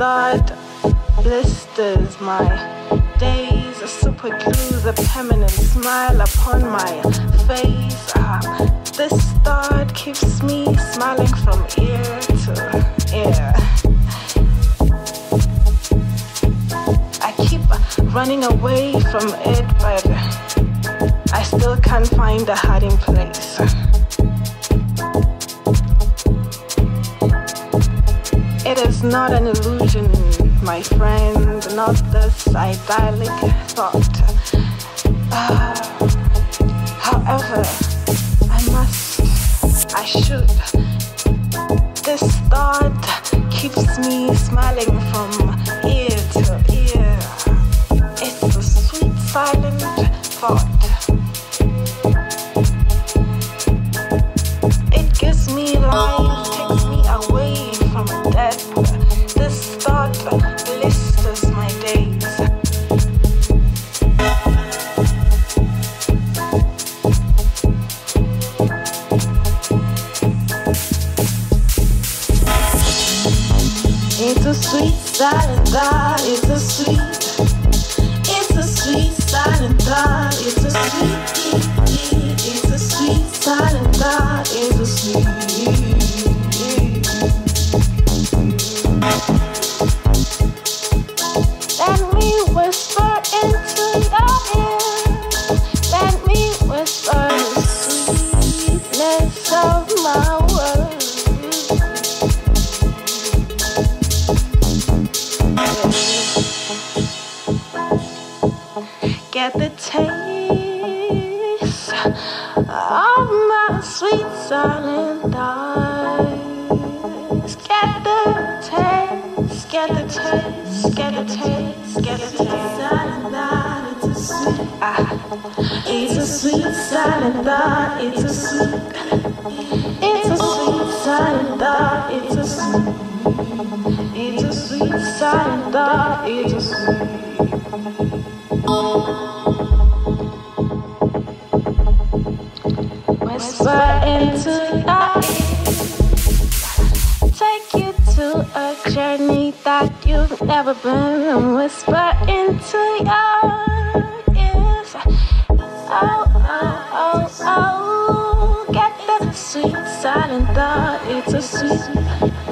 Thought blisters my days, super glues a permanent smile upon my face. Ah, this thought keeps me smiling from ear to ear. I keep running away from it, but I still can't find a hiding place. It is not an illusion, my friend, not this idyllic thought. Uh, however, I must, I should. This thought keeps me smiling from It's a sweet, it's a sweet silent. It's a sweet, it's a sweet silent. It's a sweet. Whisper into your ear. Take you to a journey that you've never been. Whisper into your thought. It's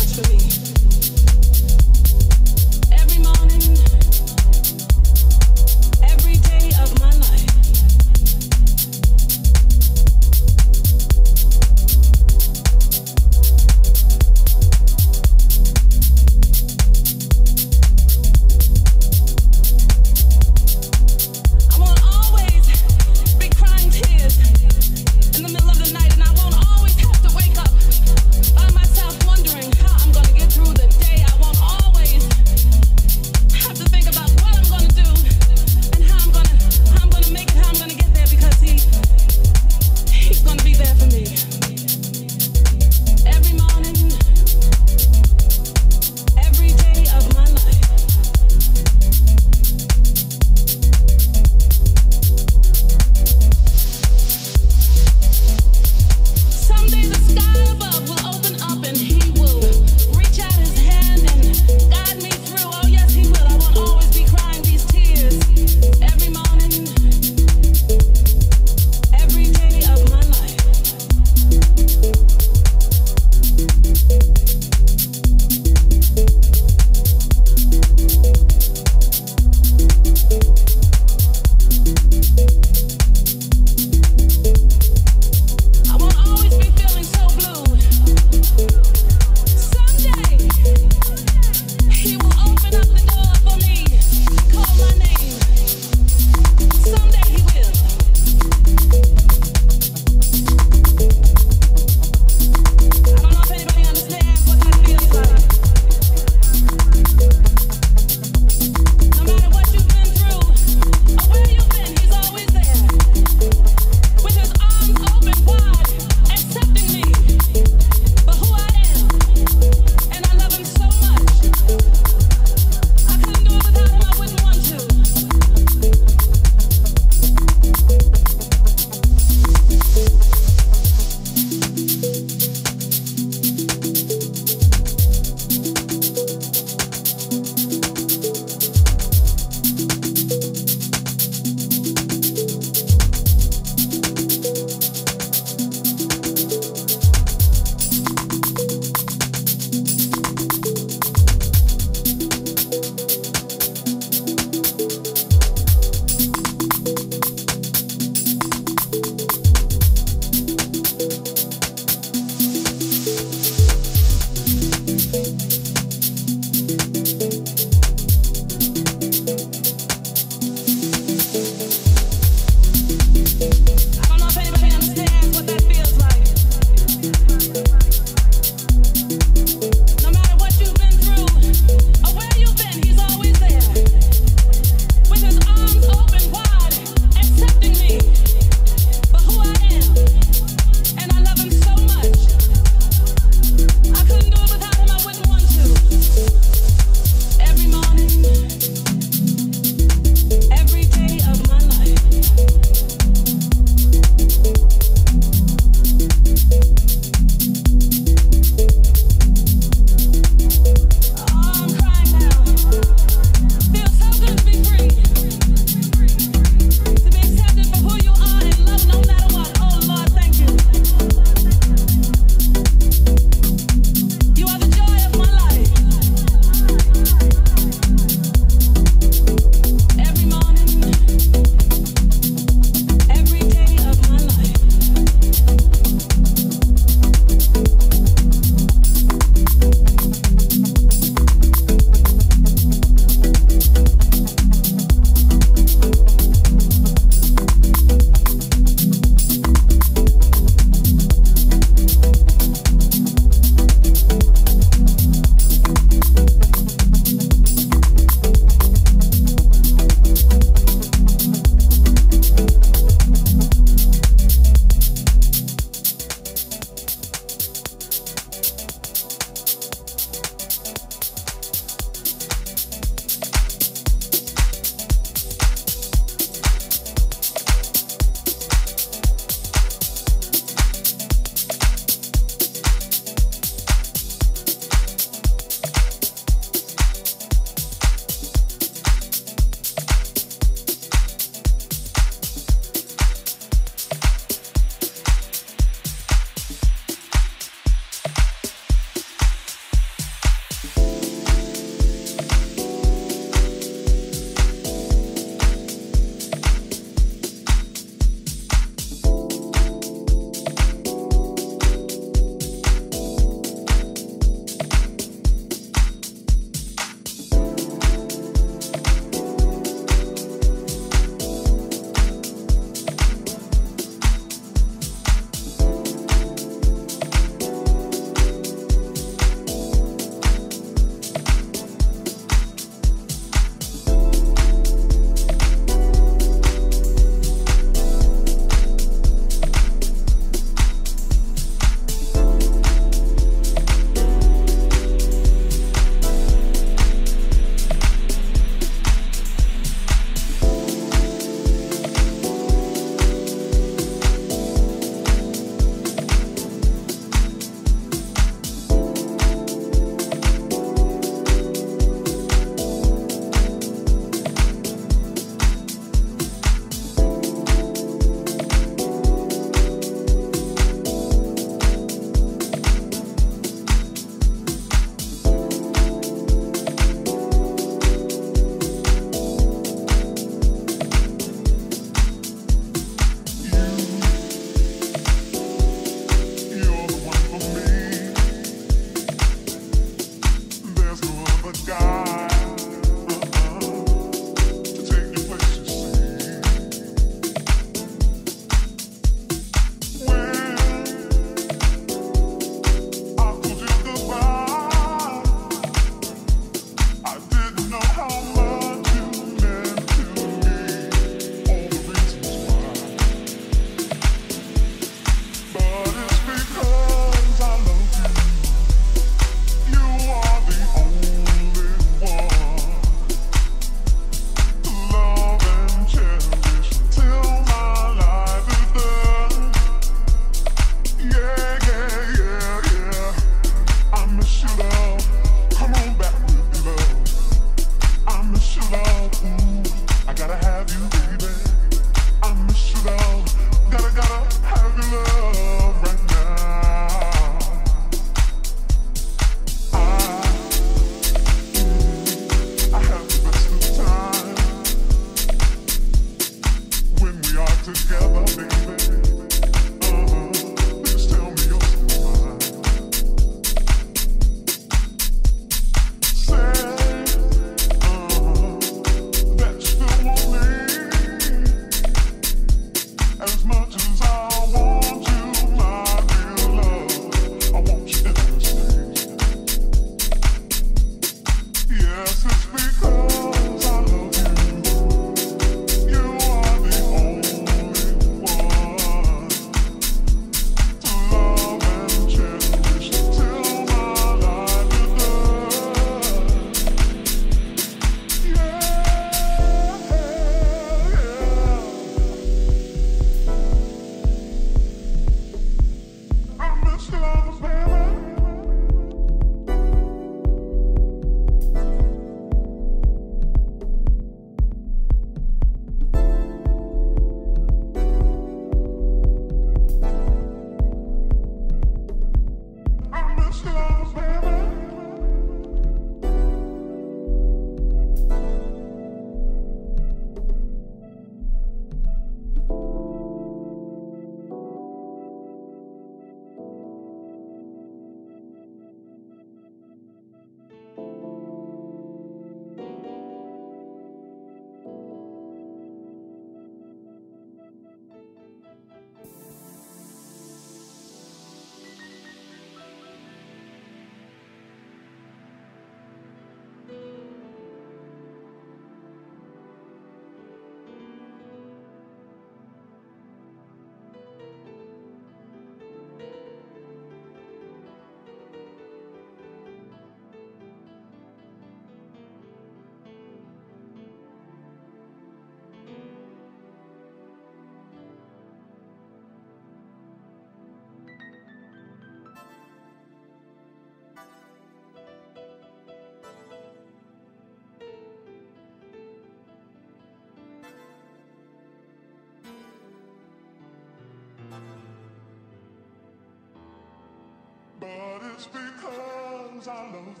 It's because I love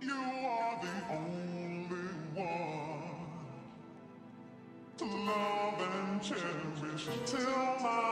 you. You are the only one to love and cherish till my.